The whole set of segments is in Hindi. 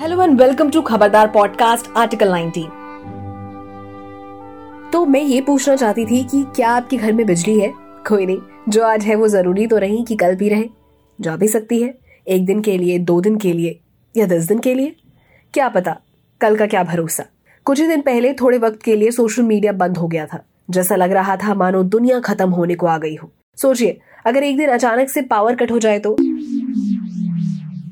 Hello and welcome to Khabardar podcast article 19 तो मैं ये पूछना चाहती थी कि क्या आपके घर में बिजली है? कोई नहीं। जो आज है वो ज़रूरी तो नहीं कि कल भी रहे। जा भी सकती है। एक दिन के लिए, दो दिन के लिए या दस दिन के लिए? क्या पता? कल का क्या भरोसा? कुछ ही दिन पहले थोड़े वक्त के लिए सोशल मीडिया बंद हो गया था। जैसा लग रहा था, मानो दुनिया खत्म होने को आ गई हो। सोचिए, अगर एक दिन अचानक से पावर कट हो जाए तो?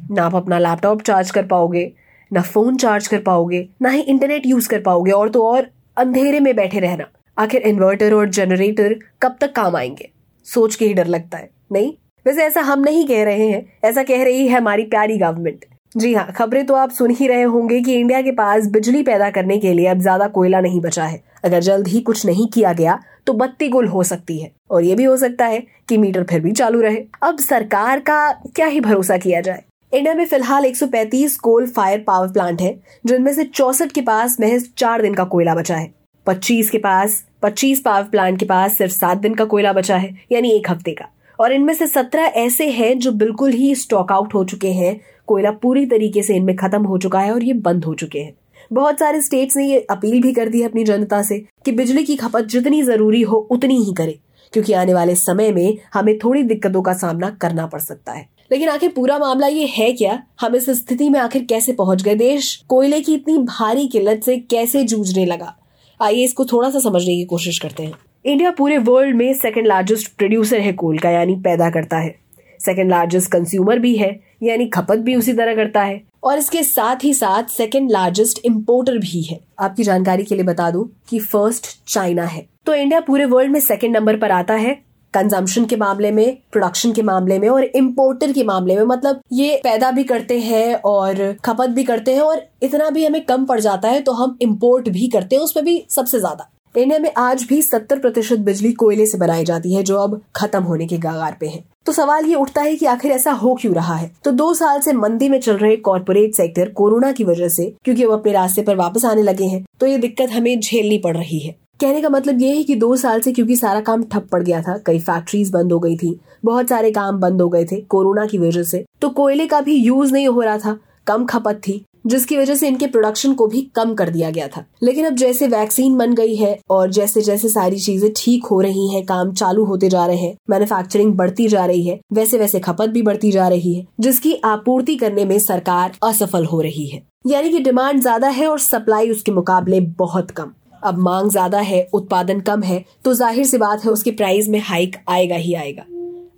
ना आप अपना लैपटॉप चार्ज कर पाओगे, ना फ़ोन चार्ज कर पाओगे, ना ही इंटरनेट यूज़ कर पाओगे और तो और अंधेरे में बैठे रहना। आखिर इन्वर्टर और जनरेटर कब तक काम आएँगे? सोच के ही डर लगता है, नहीं? वैसे ऐसा हम नहीं कह रहे हैं, ऐसा कह रही है हमारी प्यारी गवर्नमेंट जी हाँ खबरें तो आप सुन ही रहे होंगे कि इंडिया के पास बिजली पैदा करने के लिए अब ज़्यादा कोयला नहीं बचा है। अगर जल्द ही कुछ नहीं किया गया तो बत्ती गुल हो सकती है। और ये भी हो सकता है कि मीटर फिर भी चालू रहे। अब सरकार का क्या ही भरोसा किया जाए? इंडिया में फ़िलहाल 135 कोल फायर पावर प्लांट है, जिनमें से चौसठ के पास महज चार दिन का कोयला बचा है। 25 के पास 25 पावर प्लांट के पास सिर्फ़ सात दिन का कोयला बचा है, यानी एक हफ़्ते का। और इनमें से सत्रह ऐसे हैं जो बिल्कुल ही स्टॉक आउट हो चुके हैं, कोयला पूरी तरीके से इनमें खत्म हो चुका है और ये बंद हो चुके हैं। बहुत सारे स्टेट्स ने ये अपील भी कर दी है अपनी जनता से कि बिजली की खपत जितनी ज़रूरी हो, उतनी ही करे, क्योंकि आने वाले समय में हमें थोड़ी दिक्कतों का सामना करना पड़ सकता है। लेकिन आखिर पूरा मामला ये है क्या? हम इस स्थिति में आखिर कैसे पहुँच गए? देश कोयले की इतनी भारी किल्लत से कैसे जूझने लगा? आइए इसको थोड़ा सा समझने की कोशिश करते हैं। इंडिया पूरे वर्ल्ड में सेकेंड लार्जेस्ट प्रोड्यूसर है कोल का यानी पैदा करता है। सेकेंड लार्जेस्ट कंज्यूमर भी है यानी खपत भी उसी तरह करता है। और इसके साथ ही साथ सेकेंड लार्जेस्ट इम्पोर्टर भी है। आपकी जानकारी के लिए बता दूँ कि फ़र्स्ट चाइना है। तो इंडिया पूरे वर्ल्ड में सेकेंड नंबर पर आता है कंजम्पशन के मामले में प्रोडक्शन के मामले में और इम्पोर्टर के मामले में मतलब ये पैदा भी करते हैं और खपत भी करते हैं और इतना भी हमें कम पड़ जाता है तो हम इम्पोर्ट भी करते हैं, उसमें भी सबसे ज़्यादा। इंडिया में आज भी सत्तर प्रतिशत बिजली कोयले से बनाई जाती है, जो अब खत्म होने के गागार पे है। तो सवाल ये उठता है कि आखिर ऐसा हो क्यों रहा है? तो दो साल से मंदी में चल रहे कॉर्पोरेट सेक्टर कोरोना की वजह से, क्योंकि वो अपने रास्ते पर वापस आने लगे हैं तो ये दिक्कत हमें झेलनी पड़ रही है। कहने का मतलब ये है कि दो साल से क्योंकि सारा काम ठप पड़ गया था, कई फैक्ट्रीज बंद हो गई थी, बहुत सारे काम बंद हो गए थे कोरोना की वजह से। तो कोयले का भी यूज़ नहीं हो रहा था, कम खपत थी, जिसकी वजह से इनके प्रोडक्शन को भी कम कर दिया गया था। लेकिन अब जैसे वैक्सीन बन गई है और जैसे जैसे सारी चीज़ें ठीक हो रही हैं, काम चालू होते जा रहे हैं मैन्युफैक्चरिंग बढ़ती जा रही है, वैसे वैसे खपत भी बढ़ती जा रही है, जिसकी आपूर्ति करने में सरकार असफल हो रही है। यानी कि डिमांड ज़्यादा है और सप्लाई उसके मुकाबले बहुत कम। अब मांग ज़्यादा है, उत्पादन कम है तो ज़ाहिर सी बात है उसके प्राइस में हाइक आएगा ही आएगा।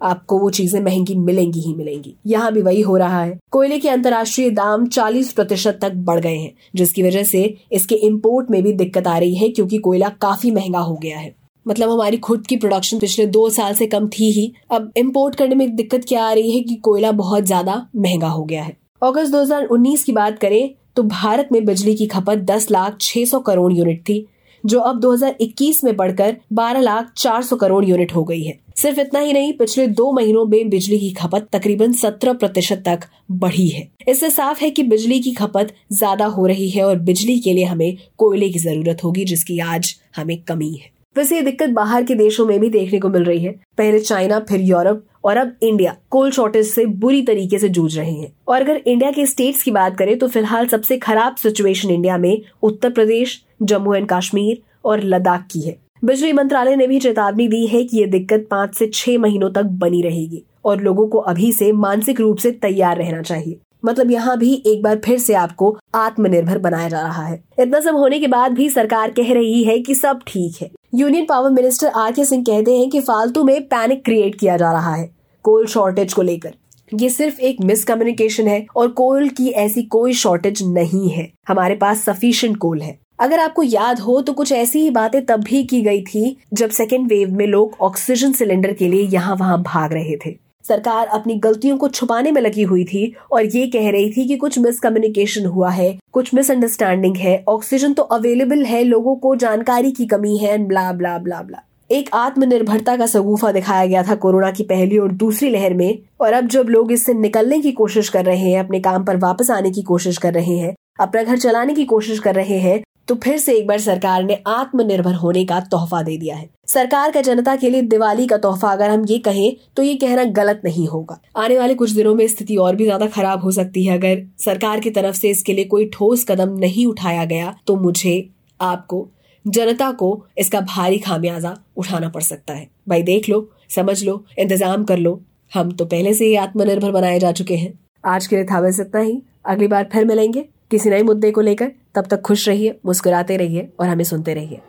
आपको वो चीज़ें महँगी मिलेंगी ही मिलेंगी। यहाँ भी वही हो रहा है। कोयले के अंतर्राष्ट्रीय दाम 40 प्रतिशत तक बढ़ गए हैं, जिसकी वजह से इसके इम्पोर्ट में भी दिक्कत आ रही है, क्योंकि कोयला काफ़ी महँगा हो गया है। मतलब हमारी खुद की प्रोडक्शन पिछले दो साल से कम थी ही। अब इम्पोर्ट करने में दिक्कत क्या आ रही है कि कोयला बहुत ज़्यादा महँगा हो गया है। अगस्त 2019 की बात करें तो भारत में बिजली की खपत 10 लाख 600 करोड़ यूनिट थी, जो अब 2021 में बढ़कर 12 लाख 400 करोड़ यूनिट हो गई है। सिर्फ़ इतना ही नहीं, पिछले दो महीनों में बिजली की खपत तकरीबन 17 प्रतिशत तक बढ़ी है। इससे साफ़ है कि बिजली की खपत ज़्यादा हो रही है और बिजली के लिए हमें कोयले की ज़रूरत होगी, जिसकी आज हमें कमी है। वैसे ये दिक्कत बाहर के देशों में भी देखने को मिल रही है। पहले चाइना, फिर यूरोप और अब इंडिया कोल शॉर्टेज से बुरी तरीके से जूझ रहे हैं। और अगर इंडिया के स्टेट्स की बात करें तो फ़िलहाल सबसे खराब सिचुएशन इंडिया में उत्तर प्रदेश, जम्मू एंड कश्मीर और लद्दाख की है। बिजली मंत्रालय ने भी चेतावनी दी है कि ये दिक्कत पाँच से छह महीनों तक बनी रहेगी और लोगों को अभी से मानसिक रूप से तैयार रहना चाहिए। मतलब यहाँ भी एक बार फिर से आपको आत्मनिर्भर बनाया जा रहा है। इतना सब होने के बाद भी सरकार कह रही है कि सब ठीक है। यूनियन पावर मिनिस्टर आर के सिंह कहते हैं कि फालतू में पैनिक क्रिएट किया जा रहा है, कोल शॉर्टेज को लेकर। ये सिर्फ़ एक मिसकम्युनिकेशन है और कोल की ऐसी कोई शॉर्टेज नहीं है। हमारे पास सफिशिएंट कोल है। अगर आपको याद हो तो कुछ ऐसी ही बातें तब भी की गई थी जब सेकेंड वेव में लोग ऑक्सीजन सिलेंडर के लिए यहाँ वहाँ भाग रहे थे। सरकार अपनी गलतियों को छुपाने में लगी हुई थी और ये कह रही थी कि कुछ मिसकम्युनिकेशन हुआ है, कुछ मिसअंडरस्टैंडिंग है ऑक्सीजन तो अवेलेबल है, लोगों को जानकारी की कमी है ब्ला ब्ला ब्ला ब्ला एक आत्मनिर्भरता का सगुफा दिखाया गया था कोरोना की पहली और दूसरी लहर में, और अब जब लोग इससे निकलने की कोशिश कर रहे हैं, अपने काम पर वापस आने की कोशिश कर रहे हैं, अपना घर चलाने की कोशिश कर रहे हैं तो फिर से एक बार सरकार ने आत्मनिर्भर होने का तोहफा दे दिया है। सरकार का जनता के लिए दिवाली का तोहफा अगर हम ये कहें तो ये कहना गलत नहीं होगा। आने वाले कुछ दिनों में स्थिति और भी ज़्यादा खराब हो सकती है। अगर सरकार की तरफ़ से इसके लिए कोई ठोस कदम नहीं उठाया गया तो मुझे, आपको, जनता को इसका भारी खामियाजा उठाना पड़ सकता है। भाई देख लो, समझ लो, इंतज़ाम कर लो। हम तो पहले से ही आत्मनिर्भर बनाए जा चुके हैं। आज के लिए था बस इतना ही। अगली बार फिर मिलेंगे। किसी नए मुद्दे को लेकर तब तक खुश रहिए, मुस्कुराते रहिए और हमें सुनते रहिए।